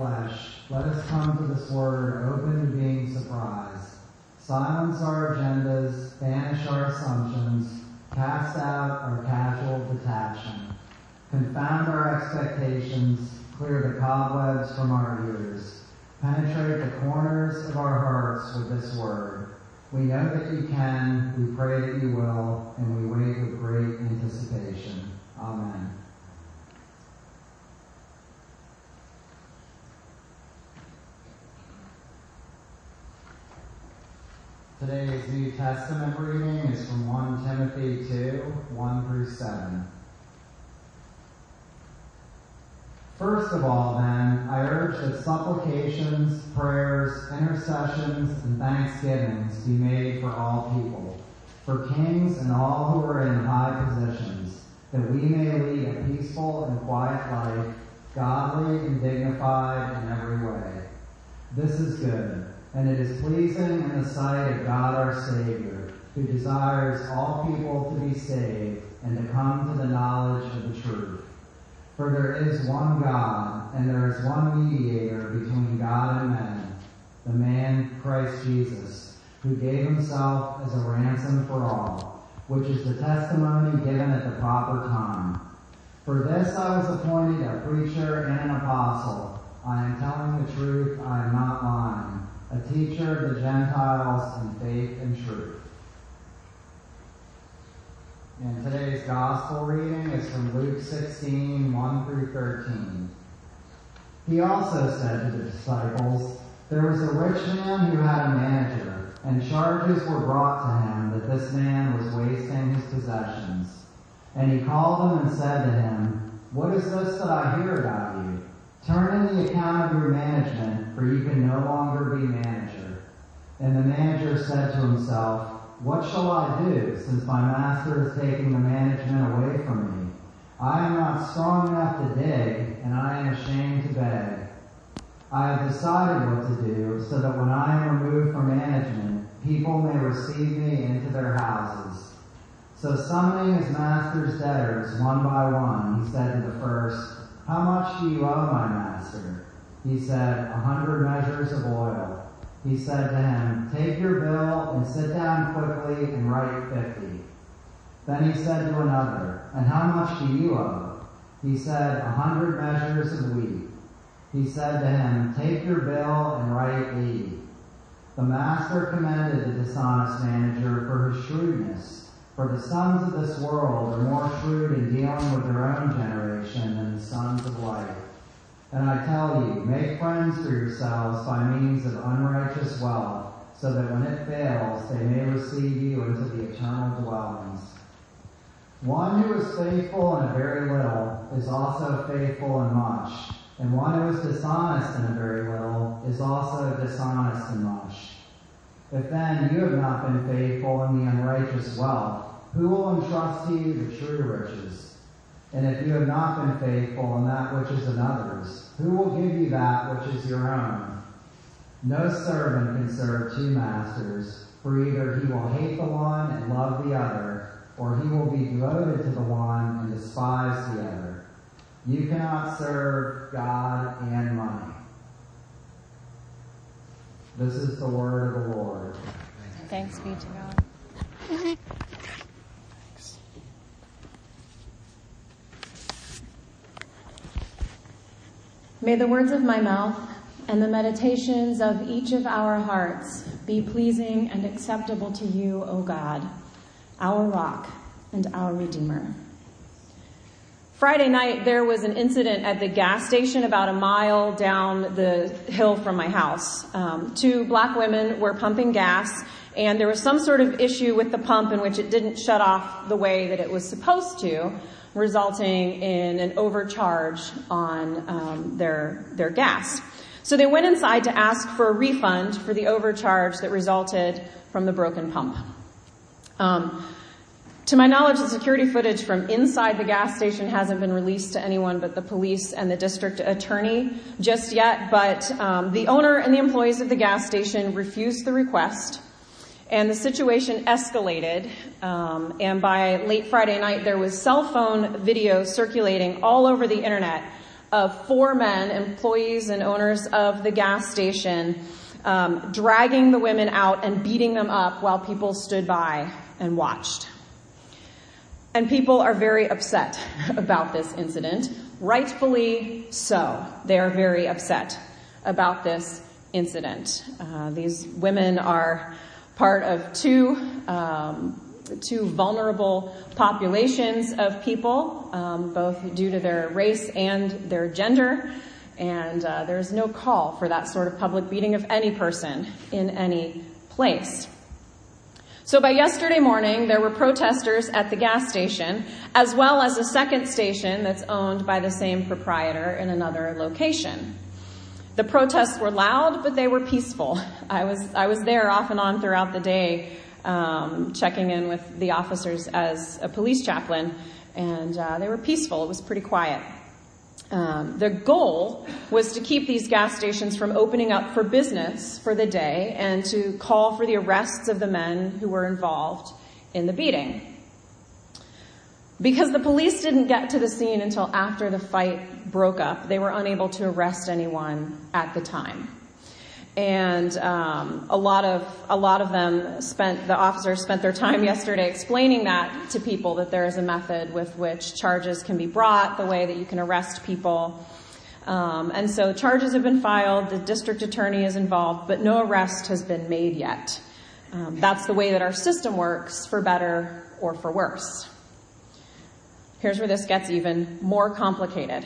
flesh, let us come to this word open and being surprised. Silence our agendas, banish our assumptions, cast out our casual detachment. Confound our expectations, clear the cobwebs from our ears. Penetrate the corners of our hearts with this word. We know that you can, we pray that you will, and we wait with great anticipation. Amen. Today's New Testament reading is from 1 Timothy 2, 1 through 7. First of all, then, I urge that supplications, prayers, intercessions, and thanksgivings be made for all people, for kings and all who are in high positions, that we may lead a peaceful and quiet life, godly and dignified in every way. This is good and it is pleasing in the sight of God our Savior, who desires all people to be saved and to come to the knowledge of the truth. For there is one God, and there is one mediator between God and men, the man Christ Jesus, who gave himself as a ransom for all, which is the testimony given at the proper time. For this I was appointed a preacher and an apostle. I am telling the truth, I am not lying teacher of the Gentiles in faith and truth. And today's gospel reading is from Luke 16, 1 through 13. He also said to the disciples, There was a rich man who had a manager, and charges were brought to him that this man was wasting his possessions. And he called him and said to him, What is this that I hear about you? Turn in the account of your management, for you can no longer be manager. Said to himself, What shall I do, since my master is taking the management away from me? I am not strong enough to dig, and I am ashamed to beg. I have decided what to do, so that when I am removed from management, people may receive me into their houses. So summoning his master's debtors one by one, he said to the first, how much do you owe my master? He said, A hundred measures of oil. He said to him, Take your bill and sit down quickly and write fifty. Then he said to another, And how much do you owe? He said, A hundred measures of wheat. He said to him, Take your bill and write eighty. The master commended the dishonest manager for his shrewdness. For the sons of this world are more shrewd in dealing with their own generation than the sons of light. And I tell you, make friends for yourselves by means of unrighteous wealth, so that when it fails, they may receive you into the eternal dwellings. One who is faithful in a very little is also faithful in much, and one who is dishonest in a very little is also dishonest in much. If then you have not been faithful in the unrighteous wealth, who will entrust to you the true riches? And if you have not been faithful in that which is another's, who will give you that which is your own? No servant can serve two masters, for either he will hate the one and love the other, or he will be devoted to the one and despise the other. You cannot serve God and money. This is the word of the Lord. Thanks be to God. May the words of my mouth and the meditations of each of our hearts be pleasing and acceptable to you, O God, our rock and our Redeemer. Friday night, there was an incident at the gas station about a mile down the hill from my house. Um, two black women were pumping gas, and there was some sort of issue with the pump in which it didn't shut off the way that it was supposed to resulting in an overcharge on um, their their gas. So they went inside to ask for a refund for the overcharge that resulted from the broken pump. Um, to my knowledge, the security footage from inside the gas station hasn't been released to anyone but the police and the district attorney just yet, but um, the owner and the employees of the gas station refused the request and the situation escalated. Um, and by late Friday night, there was cell phone video circulating all over the internet of four men, employees and owners of the gas station, um, dragging the women out and beating them up while people stood by and watched. And people are very upset about this incident, rightfully so. They are very upset about this incident. Uh, these women are part of two um, two vulnerable populations of people, um, both due to their race and their gender. And uh, there's no call for that sort of public beating of any person in any place. So by yesterday morning, there were protesters at the gas station, as well as a second station that's owned by the same proprietor in another location. The protests were loud, but they were peaceful. I was, I was there off and on throughout the day, um, checking in with the officers as a police chaplain, and uh, they were peaceful. It was pretty quiet. Um, the goal was to keep these gas stations from opening up for business for the day and to call for the arrests of the men who were involved in the beating. Because the police didn't get to the scene until after the fight broke up, they were unable to arrest anyone at the time. And um, a lot of a lot of them spent the officers spent their time yesterday explaining that to people that there is a method with which charges can be brought, the way that you can arrest people. Um, and so charges have been filed. The district attorney is involved, but no arrest has been made yet. Um, that's the way that our system works, for better or for worse. Here's where this gets even more complicated.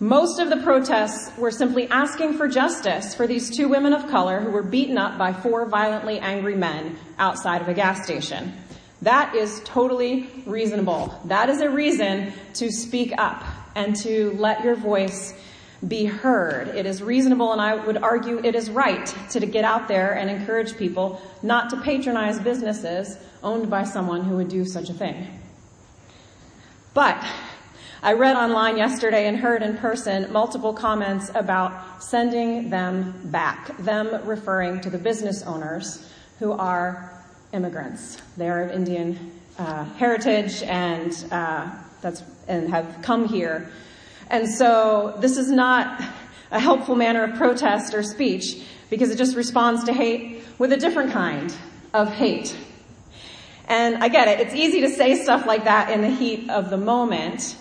Most of the protests were simply asking for justice for these two women of color who were beaten up by four violently angry men outside of a gas station. That is totally reasonable. That is a reason to speak up and to let your voice be heard. It is reasonable and I would argue it is right to get out there and encourage people not to patronize businesses owned by someone who would do such a thing. But I read online yesterday and heard in person multiple comments about sending them back, them referring to the business owners who are immigrants. They are of Indian uh, heritage and uh, that's and have come here. And so this is not a helpful manner of protest or speech because it just responds to hate with a different kind of hate. And I get it. It's easy to say stuff like that in the heat of the moment,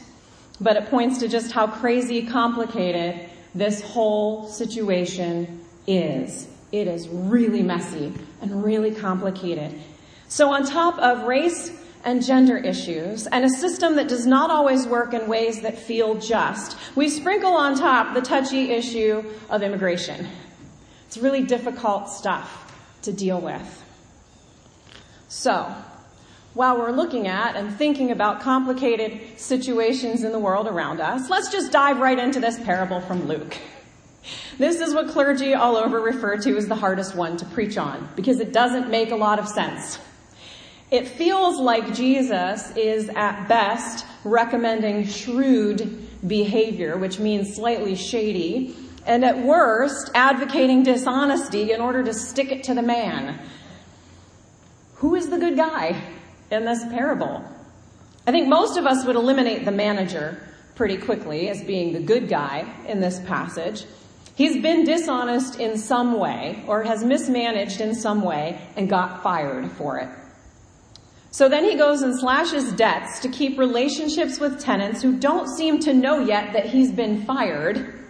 but it points to just how crazy complicated this whole situation is. It is really messy and really complicated. So on top of race and gender issues and a system that does not always work in ways that feel just, we sprinkle on top the touchy issue of immigration. It's really difficult stuff to deal with. So, while we're looking at and thinking about complicated situations in the world around us, let's just dive right into this parable from Luke. This is what clergy all over refer to as the hardest one to preach on because it doesn't make a lot of sense. It feels like Jesus is at best recommending shrewd behavior, which means slightly shady, and at worst advocating dishonesty in order to stick it to the man. Who is the good guy? In this parable. I think most of us would eliminate the manager pretty quickly as being the good guy in this passage. He's been dishonest in some way or has mismanaged in some way and got fired for it. So then he goes and slashes debts to keep relationships with tenants who don't seem to know yet that he's been fired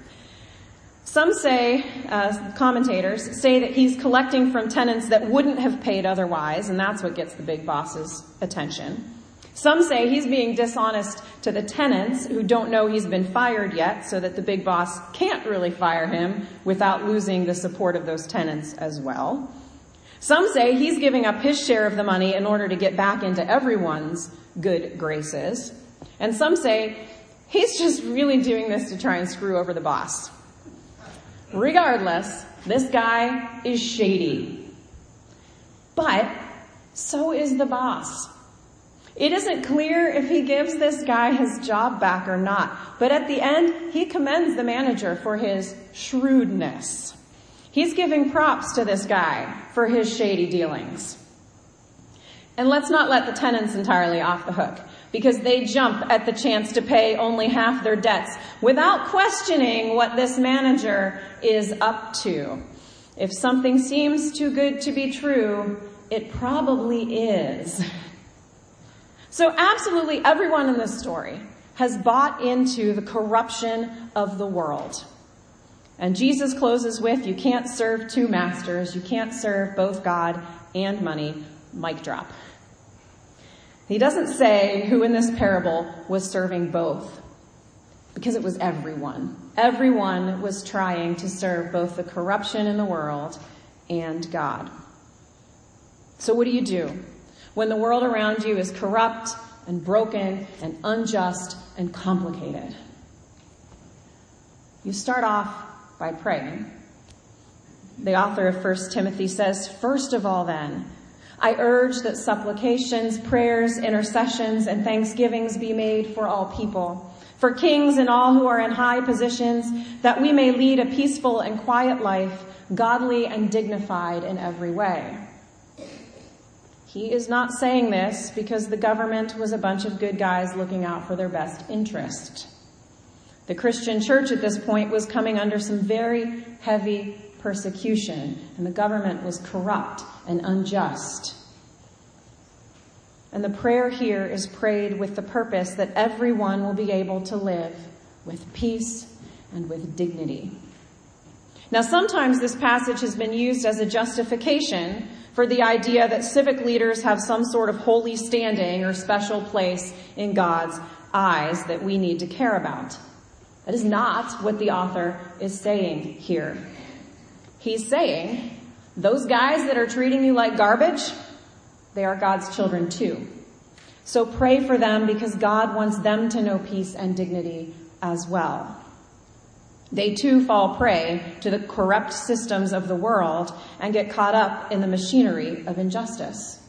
some say, uh, commentators say that he's collecting from tenants that wouldn't have paid otherwise, and that's what gets the big boss's attention. Some say he's being dishonest to the tenants who don't know he's been fired yet, so that the big boss can't really fire him without losing the support of those tenants as well. Some say he's giving up his share of the money in order to get back into everyone's good graces. And some say he's just really doing this to try and screw over the boss. Regardless, this guy is shady. But so is the boss. It isn't clear if he gives this guy his job back or not, but at the end, he commends the manager for his shrewdness. He's giving props to this guy for his shady dealings. And let's not let the tenants entirely off the hook because they jump at the chance to pay only half their debts without questioning what this manager is up to. If something seems too good to be true, it probably is. So absolutely everyone in this story has bought into the corruption of the world. And Jesus closes with, you can't serve two masters. You can't serve both God and money. Mic drop. He doesn't say who in this parable was serving both because it was everyone. Everyone was trying to serve both the corruption in the world and God. So what do you do when the world around you is corrupt and broken and unjust and complicated? You start off by praying. The author of 1 Timothy says, first of all then, I urge that supplications, prayers, intercessions, and thanksgivings be made for all people, for kings and all who are in high positions, that we may lead a peaceful and quiet life, godly and dignified in every way. He is not saying this because the government was a bunch of good guys looking out for their best interest. The Christian church at this point was coming under some very heavy persecution, and the government was corrupt and unjust. And the prayer here is prayed with the purpose that everyone will be able to live with peace and with dignity. Now, sometimes this passage has been used as a justification for the idea that civic leaders have some sort of holy standing or special place in God's eyes that we need to care about. That is not what the author is saying here. He's saying, those guys that are treating you like garbage, they are God's children too. So pray for them because God wants them to know peace and dignity as well. They too fall prey to the corrupt systems of the world and get caught up in the machinery of injustice.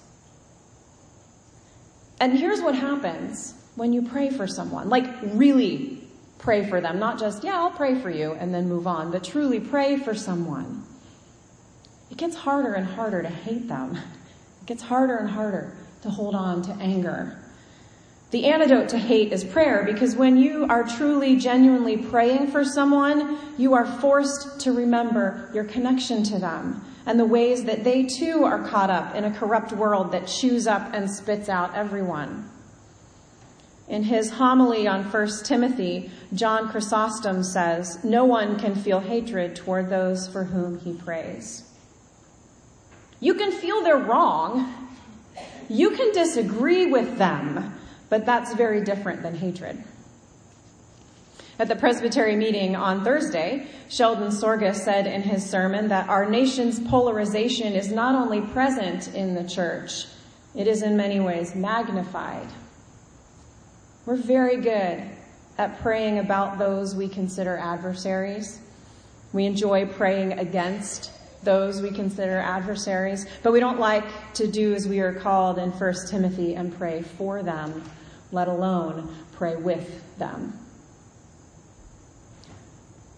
And here's what happens when you pray for someone, like really pray for them. Not just, yeah, I'll pray for you and then move on, but truly pray for someone. It gets harder and harder to hate them. It gets harder and harder to hold on to anger. The antidote to hate is prayer because when you are truly, genuinely praying for someone, you are forced to remember your connection to them and the ways that they too are caught up in a corrupt world that chews up and spits out everyone. In his homily on 1 Timothy, John Chrysostom says, No one can feel hatred toward those for whom he prays. You can feel they're wrong. You can disagree with them, but that's very different than hatred. At the Presbytery meeting on Thursday, Sheldon Sorgas said in his sermon that our nation's polarization is not only present in the church, it is in many ways magnified. We're very good at praying about those we consider adversaries. We enjoy praying against those we consider adversaries, but we don't like to do as we are called in 1 Timothy and pray for them, let alone pray with them.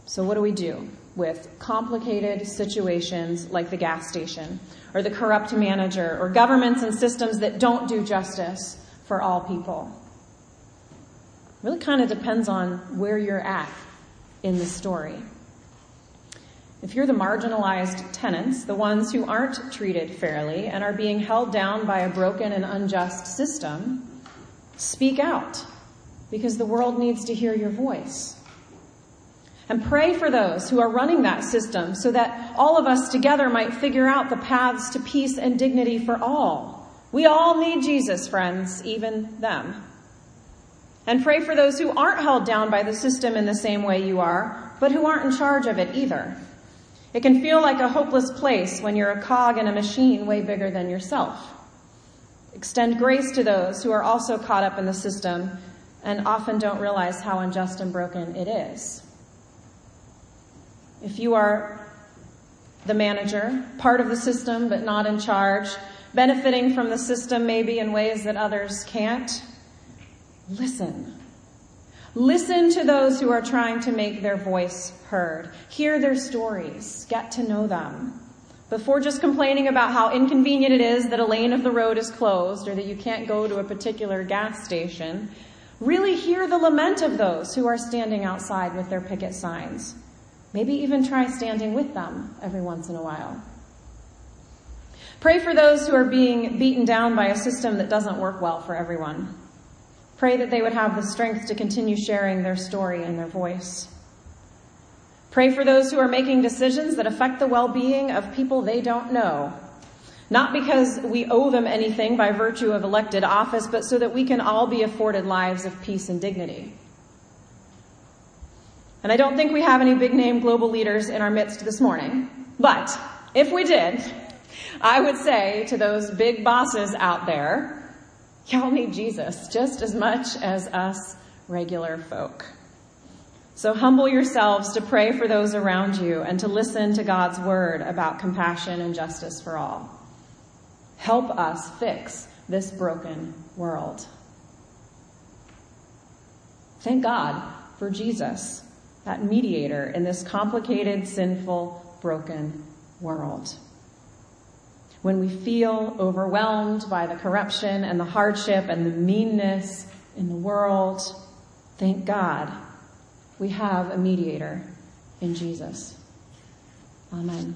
So what do we do with complicated situations like the gas station or the corrupt manager or governments and systems that don't do justice for all people? Really kind of depends on where you're at in the story. If you're the marginalized tenants, the ones who aren't treated fairly and are being held down by a broken and unjust system, speak out because the world needs to hear your voice. And pray for those who are running that system so that all of us together might figure out the paths to peace and dignity for all. We all need Jesus, friends, even them. And pray for those who aren't held down by the system in the same way you are, but who aren't in charge of it either. It can feel like a hopeless place when you're a cog in a machine way bigger than yourself. Extend grace to those who are also caught up in the system and often don't realize how unjust and broken it is. If you are the manager, part of the system but not in charge, benefiting from the system maybe in ways that others can't, Listen. Listen to those who are trying to make their voice heard. Hear their stories. Get to know them. before just complaining about how inconvenient it is that a lane of the road is closed or that you can't go to a particular gas station, really hear the lament of those who are standing outside with their picket signs. Maybe even try standing with them every once in a while. Pray for those who are being beaten down by a system that doesn't work well for everyone. Pray that they would have the strength to continue sharing their story and their voice. Pray for those who are making decisions that affect the well-being of people they don't know. Not because we owe them anything by virtue of elected office, but so that we can all be afforded lives of peace and dignity. And I don't think we have any big name global leaders in our midst this morning, but if we did, I would say to those big bosses out there, y'all need Jesus just as much as us regular folk. So humble yourselves to pray for those around you and to listen to God's word about compassion and justice for all. Help us fix this broken world. Thank God for Jesus, that mediator in this complicated, sinful, broken world when we feel overwhelmed by the corruption and the hardship and the meanness in the world, thank God we have a mediator in Jesus. Amen.